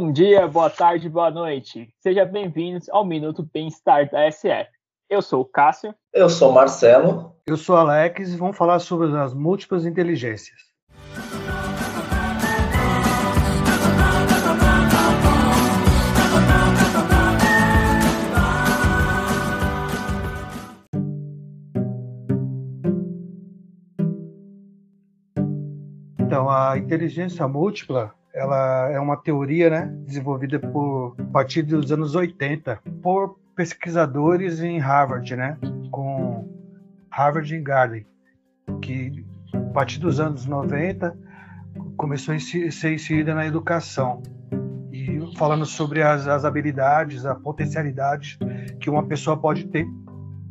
Bom dia, boa tarde, boa noite. Sejam bem-vindos ao Minuto Bem-Estar da SF. Eu sou o Cássio. Eu sou o Marcelo. Eu sou o Alex e vamos falar sobre as múltiplas inteligências. Então, a inteligência múltipla ela é uma teoria né, desenvolvida por, a partir dos anos 80 por pesquisadores em Harvard, né, com Harvard Garden, que a partir dos anos 90 começou a ser inserida na educação. E falando sobre as, as habilidades, a potencialidade que uma pessoa pode ter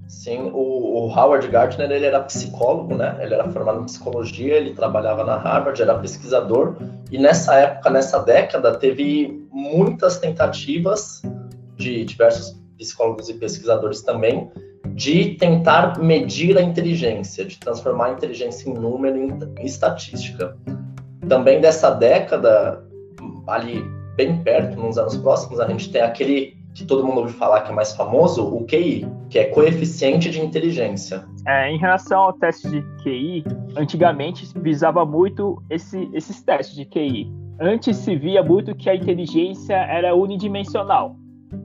Sim, o, o, Howard Gardner ele era psicólogo, né? Ele era formado em psicologia, ele trabalhava na Harvard, era pesquisador e nessa época, nessa década, teve muitas tentativas de diversos psicólogos e pesquisadores também de tentar medir a inteligência, de transformar a inteligência em número, em estatística. Também dessa década, ali bem perto, nos anos próximos, a gente tem aquele que todo mundo ouve falar que é mais famoso, o QI, que é coeficiente de inteligência. É, em relação ao teste de QI, antigamente visava muito esse, esses testes de QI. Antes se via muito que a inteligência era unidimensional.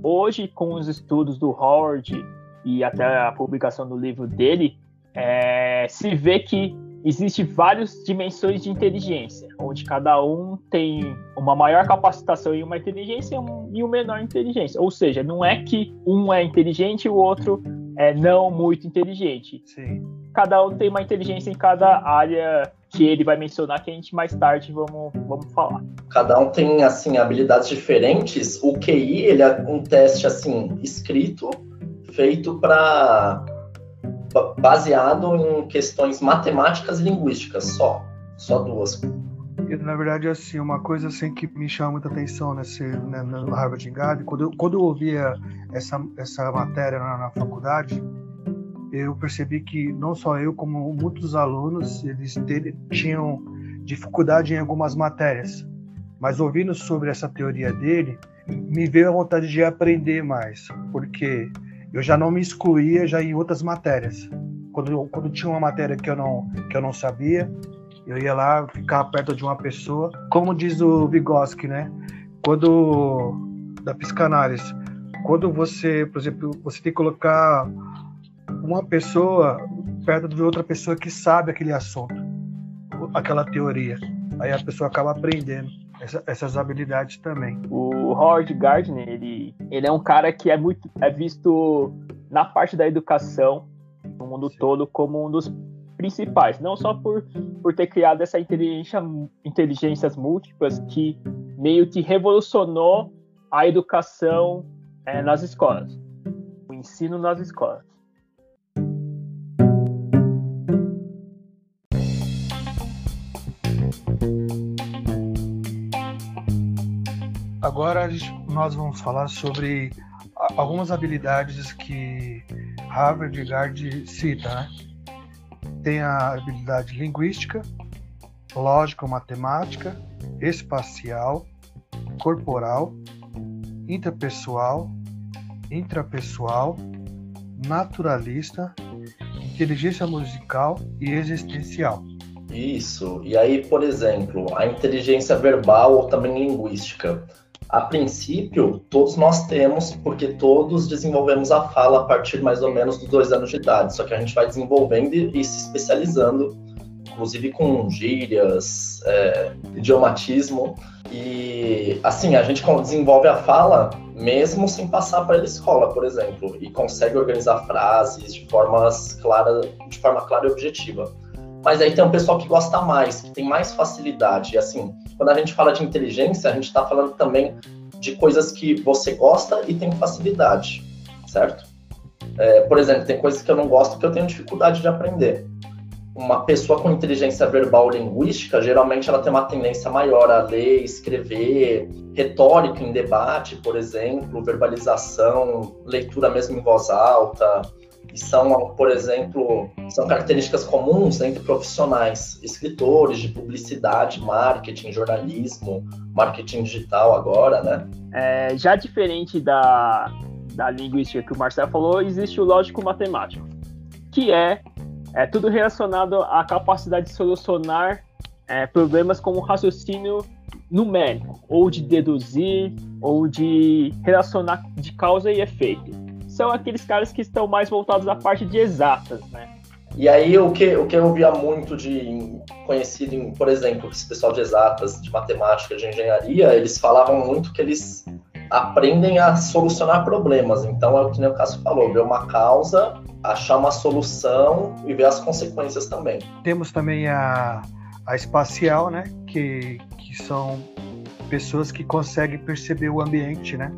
Hoje, com os estudos do Howard e até a publicação do livro dele, é, se vê que existe várias dimensões de inteligência, onde cada um tem uma maior capacitação em uma inteligência e uma menor inteligência. Ou seja, não é que um é inteligente e o outro é não muito inteligente. Sim. Cada um tem uma inteligência em cada área que ele vai mencionar que a gente mais tarde vamos, vamos falar. Cada um tem assim habilidades diferentes. O QI ele é um teste assim escrito feito para baseado em questões matemáticas e linguísticas só, só duas. Na verdade, assim, uma coisa assim que me chama muita atenção nesse, né, no Harvard Engard, quando eu, quando eu ouvia essa, essa matéria na, na faculdade, eu percebi que não só eu, como muitos alunos, eles ter, tinham dificuldade em algumas matérias. Mas ouvindo sobre essa teoria dele, me veio a vontade de aprender mais, porque eu já não me excluía já em outras matérias. Quando, quando tinha uma matéria que eu não que eu não sabia, eu ia lá ficar perto de uma pessoa, como diz o Vygotsky, né? Quando da psicanálise, quando você, por exemplo, você tem que colocar uma pessoa perto de outra pessoa que sabe aquele assunto, aquela teoria, aí a pessoa acaba aprendendo essa, essas habilidades também. O Howard Gardner, ele, ele é um cara que é muito é visto na parte da educação no mundo Sim. todo como um dos principais, não só por, por ter criado essa inteligência, inteligências múltiplas que meio que revolucionou a educação é, nas escolas, o ensino nas escolas. Agora nós vamos falar sobre algumas habilidades que Harvard e Gard cita, né? Tem a habilidade linguística, lógica matemática, espacial, corporal, interpessoal, intrapessoal, naturalista, inteligência musical e existencial. Isso. E aí, por exemplo, a inteligência verbal ou também linguística a princípio, todos nós temos, porque todos desenvolvemos a fala a partir mais ou menos dos dois anos de idade, só que a gente vai desenvolvendo e, se especializando, inclusive com gírias, é, idiomatismo. E assim, a gente desenvolve a fala mesmo sem passar pela escola, por exemplo, e consegue organizar frases de formas clara, de forma clara e objetiva. Mas aí tem um pessoal que gosta mais, que tem mais facilidade. E assim, quando a gente fala de inteligência, a gente está falando também de coisas que você gosta e tem facilidade, certo? É, por exemplo, tem coisas que eu não gosto que eu tenho dificuldade de aprender. Uma pessoa com inteligência verbal linguística, geralmente ela tem uma tendência maior a ler, escrever, retórica em debate, por exemplo, verbalização, leitura mesmo em voz alta, E são, por exemplo, são características comuns entre profissionais, escritores de publicidade, marketing, jornalismo, marketing digital agora, né? É, já diferente da, da linguística que o Marcelo falou, existe o lógico matemático, que é, é tudo relacionado à capacidade de solucionar é, problemas como raciocínio numérico, ou de deduzir, ou de relacionar de causa e efeito são aqueles caras que estão mais voltados à parte de exatas, né? E aí o que, o que eu via muito de conhecido, em, por exemplo, esse pessoal de exatas, de matemática, de engenharia, eles falavam muito que eles aprendem a solucionar problemas. Então é o que nem o Cássio falou, ver uma causa, achar uma solução e ver as consequências também. Temos também a, a espacial, né? Que, que são pessoas que conseguem perceber o ambiente, né?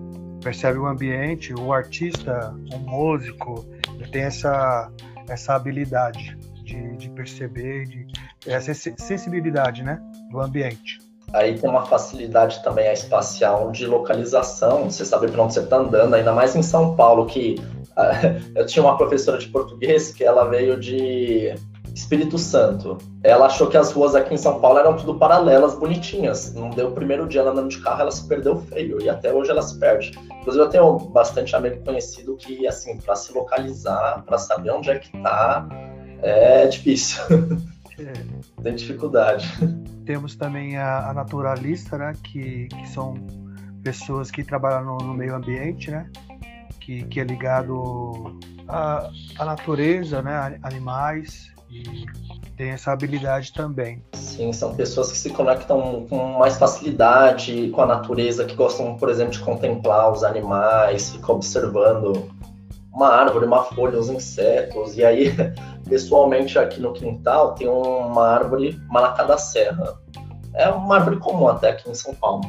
Percebe o ambiente, o artista, o músico, ele tem essa, essa habilidade de, de perceber, de, essa sensibilidade né, do ambiente. Aí tem uma facilidade também a espacial de localização, você sabe para onde você está andando, ainda mais em São Paulo, que eu tinha uma professora de português que ela veio de Espírito Santo. Ela achou que as ruas aqui em São Paulo eram tudo paralelas, bonitinhas. Não deu o primeiro dia ela andando de carro, ela se perdeu feio. E até hoje ela se perde. Inclusive, eu tenho bastante amigo conhecido que, assim, para se localizar, para saber onde é que tá, é difícil. É. Tem dificuldade. Temos também a, a naturalista, né? Que, que são pessoas que trabalham no, no meio ambiente, né? Que, que é ligado à, à natureza, né? Animais, tem essa habilidade também. Sim, são pessoas que se conectam com mais facilidade com a natureza, que gostam, por exemplo, de contemplar os animais, ficam observando uma árvore, uma folha, os insetos. E aí, pessoalmente, aqui no quintal tem uma árvore Malacá da Serra. É uma árvore comum até aqui em São Paulo.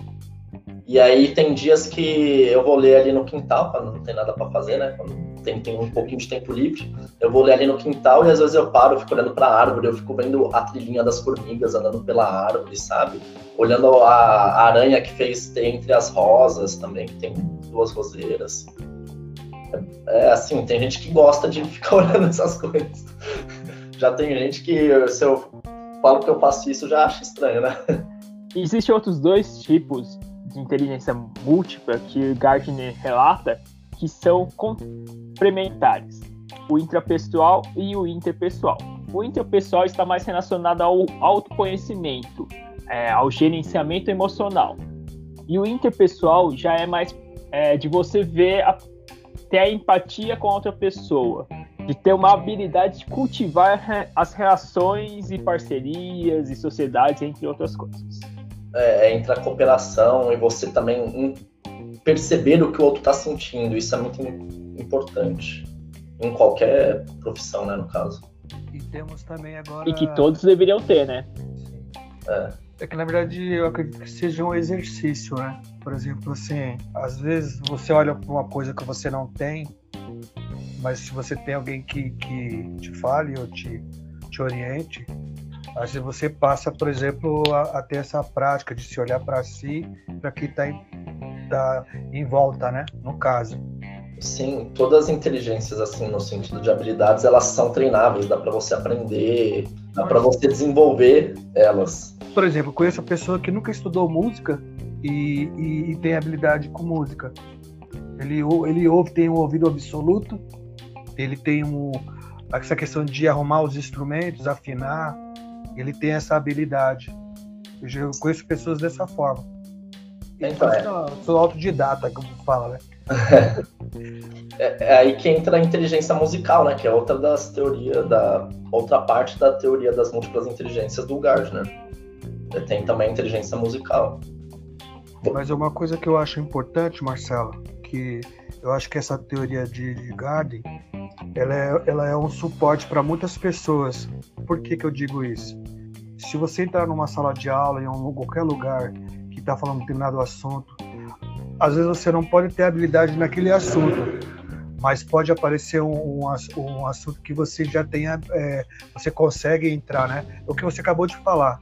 E aí tem dias que eu vou ler ali no quintal, quando não tem nada para fazer, né? Quando tem, um pouquinho de tempo livre. Eu vou ler ali no quintal e às vezes eu paro, eu fico olhando para a árvore, eu fico vendo a trilhinha das formigas andando pela árvore, sabe? Olhando a, a aranha que fez entre as rosas também, que tem duas roseiras. É, é assim, tem gente que gosta de ficar olhando essas coisas. Já tem gente que, se eu falo que eu faço isso, já acha estranho, né? Existem outros dois tipos de inteligência múltipla que Gardner relata, que são complementares, o intrapessoal e o interpessoal. O interpessoal está mais relacionado ao autoconhecimento, é, ao gerenciamento emocional. E o interpessoal já é mais é, de você ver, a, ter a empatia com a outra pessoa, de ter uma habilidade de cultivar as relações e parcerias e sociedades, entre outras coisas. É, é entre a cooperação e você também perceber o que o outro está sentindo. Isso é muito importante em qualquer profissão, né, no caso. E temos também agora. E que todos deveriam ter, né? É. É que na verdade eu acredito que seja um exercício, né? Por exemplo, assim, às vezes você olha para uma coisa que você não tem, mas se você tem alguém que, que te fale ou te, te oriente, às vezes você passa, por exemplo, a, a ter essa prática de se olhar para si, para que está em, tá em volta, né? No caso. Sim, todas as inteligências, assim, no sentido de habilidades, elas são treináveis, dá para você aprender, dá para você desenvolver elas. Por exemplo, conheço a pessoa que nunca estudou música e, e, e tem habilidade com música. Ele, ele ouve, tem um ouvido absoluto, ele tem um, essa questão de arrumar os instrumentos, afinar, ele tem essa habilidade. Eu conheço pessoas dessa forma. Então, é. Eu sou autodidata, como fala, né? é, é, aí que entra a inteligência musical, né? Que é outra das teorias, da outra parte da teoria das múltiplas inteligências do Gardner. Tem também a inteligência musical. Mas é uma coisa que eu acho importante, Marcelo, que eu acho que essa teoria de, de Gardner, ela é, ela é um suporte para muitas pessoas. Por que, que eu digo isso? Se você entrar numa sala de aula, em um, qualquer lugar, está falando de determinado assunto. Às vezes você não pode ter habilidade naquele assunto, mas pode aparecer um, um, um assunto que você já tenha, é, você consegue entrar, né? O que você acabou de falar.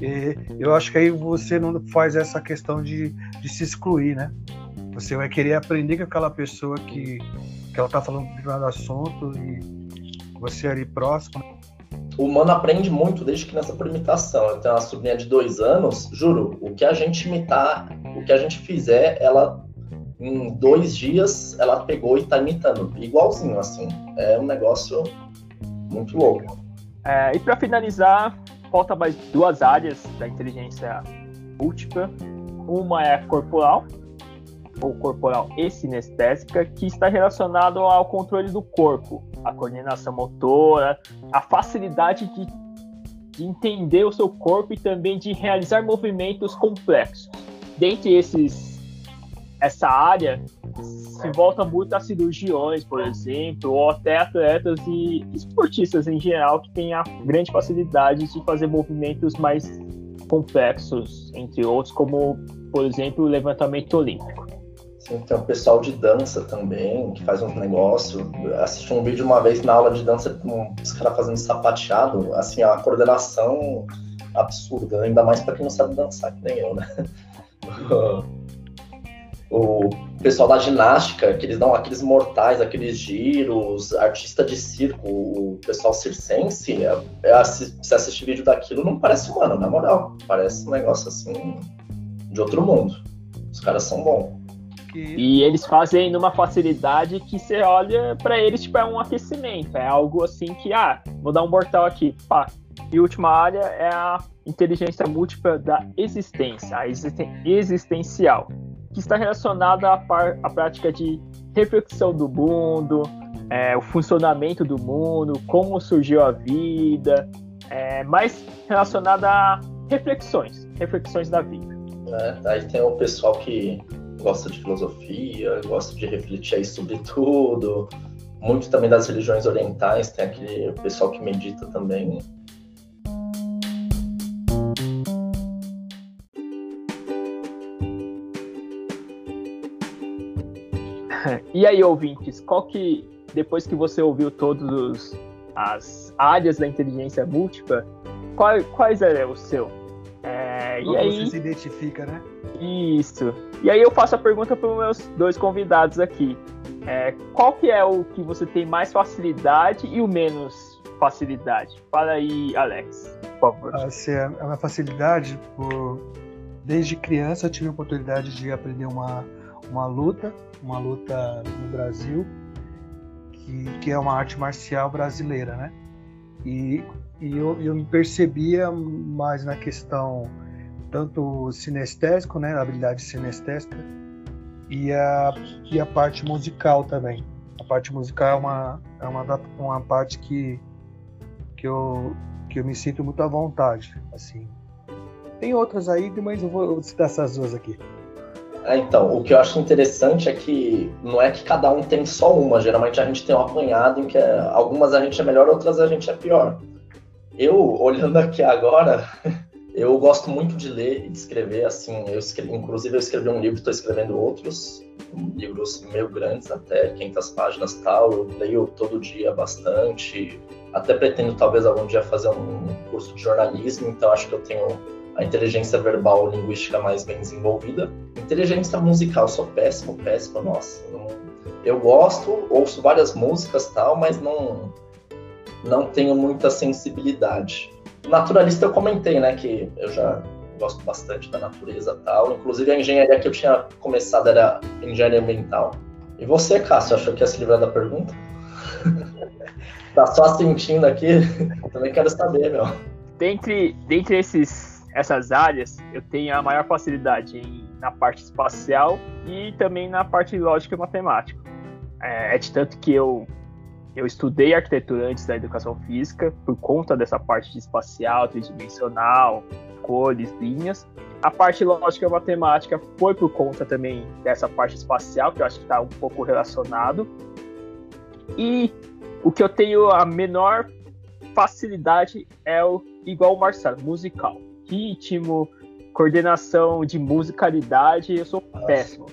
E eu acho que aí você não faz essa questão de, de se excluir, né? Você vai querer aprender com aquela pessoa que, que ela tá falando de determinado assunto e você ali próximo. O humano aprende muito desde criança por imitação. Eu tenho uma sobrinha de dois anos, juro, o que a gente imitar, o que a gente fizer, ela em dois dias ela pegou e tá imitando, igualzinho, assim. É um negócio muito louco. É, e para finalizar, falta mais duas áreas da inteligência múltipla. Uma é corporal, ou corporal e sinestésica, que está relacionado ao controle do corpo, a coordenação motora, a facilidade de, de entender o seu corpo e também de realizar movimentos complexos. Dentre esses, essa área se volta muito a cirurgiões, por exemplo, ou até atletas e esportistas em geral que têm a grande facilidade de fazer movimentos mais complexos, entre outros, como, por exemplo, o levantamento olímpico. Sim, tem um pessoal de dança também, que faz uns negócios. Assisti um vídeo uma vez na aula de dança com os caras fazendo sapateado, assim, a coordenação absurda, ainda mais para quem não sabe dançar, que nem eu, né? o pessoal da ginástica, que eles dão aqueles mortais, aqueles giros, artista de circo, o pessoal circense, é, é, se assistir vídeo daquilo, não parece humano, na moral. Parece um negócio assim de outro mundo. Os caras são bons. E eles fazem numa facilidade que você olha para eles, tipo, é um aquecimento. É algo assim que, ah, vou dar um mortal aqui, pá. E a última área é a inteligência múltipla da existência, a existen existencial, que está relacionada à, à prática de reflexão do mundo, é, o funcionamento do mundo, como surgiu a vida, é, mais relacionada a reflexões, reflexões da vida. É, aí tem o pessoal que gosta de filosofia, gosta de refletir aí sobre tudo. Muito também das religiões orientais, tem aquele pessoal que medita também. E aí, ouvintes, qual que, depois que você ouviu todas as áreas da inteligência múltipla, qual, quais é o seu? É, e aí, você se identifica, né? Isso. E aí eu faço a pergunta para os meus dois convidados aqui. É, qual que é o que você tem mais facilidade e o menos facilidade? Fala aí, Alex, por favor. Assim, a minha facilidade, por... desde criança eu tive a oportunidade de aprender uma, uma luta, uma luta no Brasil, que, que é uma arte marcial brasileira, né? E, e eu, eu me percebia mais na questão tanto sinestésico, né, a habilidade sinestésica, e a, e a parte musical também. A parte musical é uma, é uma, uma parte que, que, eu, que eu me sinto muito à vontade. Assim. Tem outras aí, mas eu vou citar essas duas aqui. É, então, o que eu acho interessante é que não é que cada um tem só uma. Geralmente a gente tem um apanhado em que é, algumas a gente é melhor, outras a gente é pior. Eu, olhando aqui agora, Eu gosto muito de ler e de escrever, assim, eu escrevi, inclusive eu escrevi um livro, estou escrevendo outros, livros meio grandes até, 500 páginas tal, eu leio todo dia bastante, até pretendo talvez algum dia fazer um curso de jornalismo, então acho que eu tenho a inteligência verbal linguística mais bem desenvolvida. Inteligência musical, sou péssimo, péssimo, nossa. Não, eu gosto, ouço várias músicas tal, mas não, não tenho muita sensibilidade. Naturalista eu comentei, né, que eu já gosto bastante da natureza tal. Inclusive a engenharia que eu tinha começado era engenharia ambiental. E você, Cássio, achou que ia se livrar da pergunta? tá só sentindo aqui? Também quero saber, meu. Dentre, dentre esses, essas áreas, eu tenho a maior facilidade em, na parte espacial e também na parte lógica e matemática. É, é de tanto que eu eu estudei arquitetura antes da educação física, por conta dessa parte de espacial, tridimensional, cores, linhas. A parte lógica e matemática foi por conta também dessa parte espacial, que eu acho que está um pouco relacionado. E o que eu tenho a menor facilidade é o igual o Marcelo, musical. Ritmo, coordenação de musicalidade, eu sou Nossa, péssimo.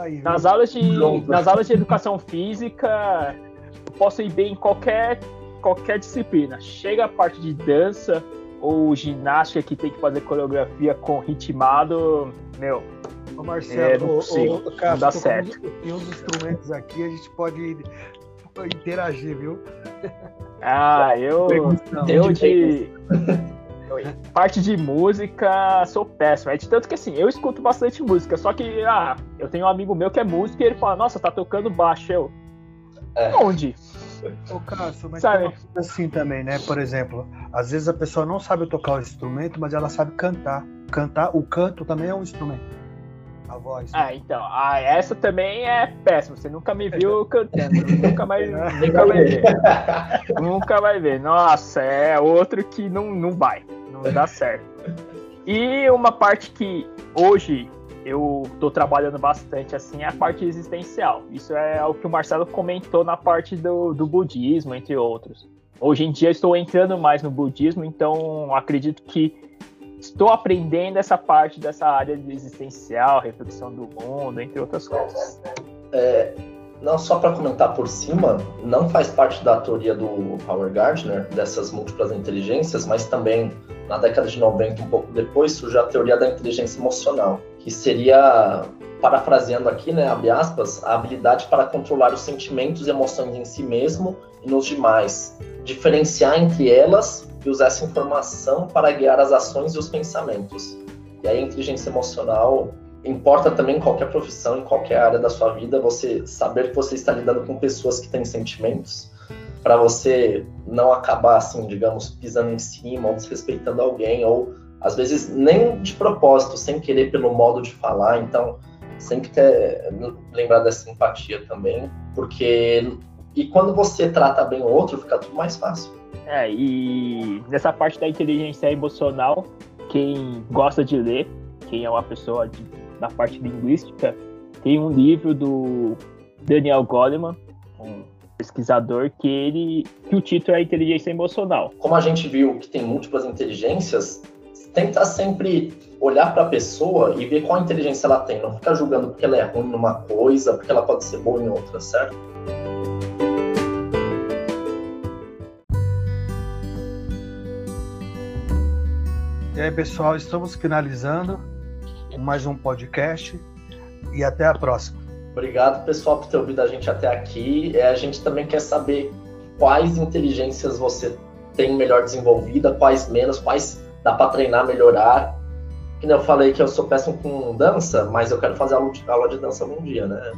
Aí, nas aulas de nas aulas de educação física, posso ir bem em qualquer, qualquer disciplina. Chega a parte de dança ou ginástica que tem que fazer coreografia com ritmado, meu, Ô Marcelo, É, não ô, consigo. ô, Cássio, Não dá certo. Tem uns instrumentos aqui, a gente pode interagir, viu? Ah, eu. Eu de. Parte de música, sou péssimo. É de tanto que assim, eu escuto bastante música, só que, ah, eu tenho um amigo meu que é músico e ele fala, nossa, tá tocando baixo. Eu. É. Onde? Ô, Cássio, mas Sabe? tem uma coisa assim também, né? Por exemplo, às vezes a pessoa não sabe tocar o instrumento, mas ela sabe cantar. Cantar, o canto também é um instrumento. A voz. Ah, então, ah, essa também é péssima. Você nunca me viu cantando. nunca mais. nunca vai ver. Nunca vai ver. Nossa, é outro que não, não vai. Não dá certo. E uma parte que hoje eu tô trabalhando bastante assim é a parte existencial. Isso é o que o Marcelo comentou na parte do, do budismo, entre outros. Hoje em dia estou entrando mais no budismo, então acredito que estou aprendendo essa parte dessa área de existencial, reflexão do mundo, entre outras coisas. Não só para comentar por cima, não faz parte da teoria do Howard Gardner, dessas múltiplas inteligências, mas também na década de 90, um pouco depois, surgiu a teoria da inteligência emocional, que seria, parafraseando aqui, né, abre aspas, a habilidade para controlar os sentimentos e emoções em si mesmo e nos demais, diferenciar entre elas e usar essa informação para guiar as ações e os pensamentos. E aí a inteligência emocional importa também em qualquer profissão, em qualquer área da sua vida, você saber que você está lidando com pessoas que têm sentimentos, para você não acabar, assim, digamos, pisando em cima ou desrespeitando alguém, ou às vezes nem de propósito, sem querer pelo modo de falar. Então, sempre ter, lembrar dessa empatia também, porque. E quando você trata bem o outro, fica tudo mais fácil. É, e nessa parte da inteligência emocional, quem gosta de ler, quem é uma pessoa de, na parte linguística, tem um livro do Daniel Goleman, um pesquisador, que ele que o título é Inteligência Emocional. Como a gente viu que tem múltiplas inteligências, tenta sempre olhar para a pessoa e ver qual inteligência ela tem. Não ficar julgando porque ela é ruim numa coisa, porque ela pode ser boa em outra, certo? E aí, pessoal, estamos finalizando mais um podcast e até a próxima. Obrigado, pessoal, por ter ouvido a gente até aqui. É, a gente também quer saber quais inteligências você tem melhor desenvolvida, quais menos, quais dá para treinar, melhorar. Que nem eu falei que eu sou péssimo com dança, mas eu quero fazer aula de, aula de dança algum dia, né?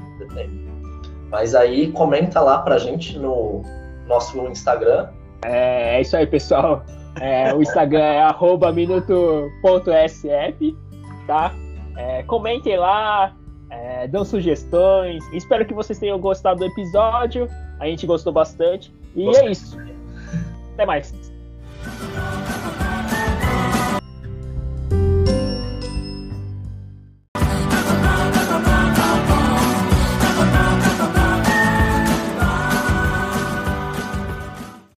Mas aí comenta lá pra gente no nosso Instagram. É, é isso aí, pessoal. É, o Instagram é arroba minuto.sf, tá? É, comentem lá, é, dão sugestões. Espero que vocês tenham gostado do episódio. A gente gostou bastante. E Gostei. é isso. Até mais.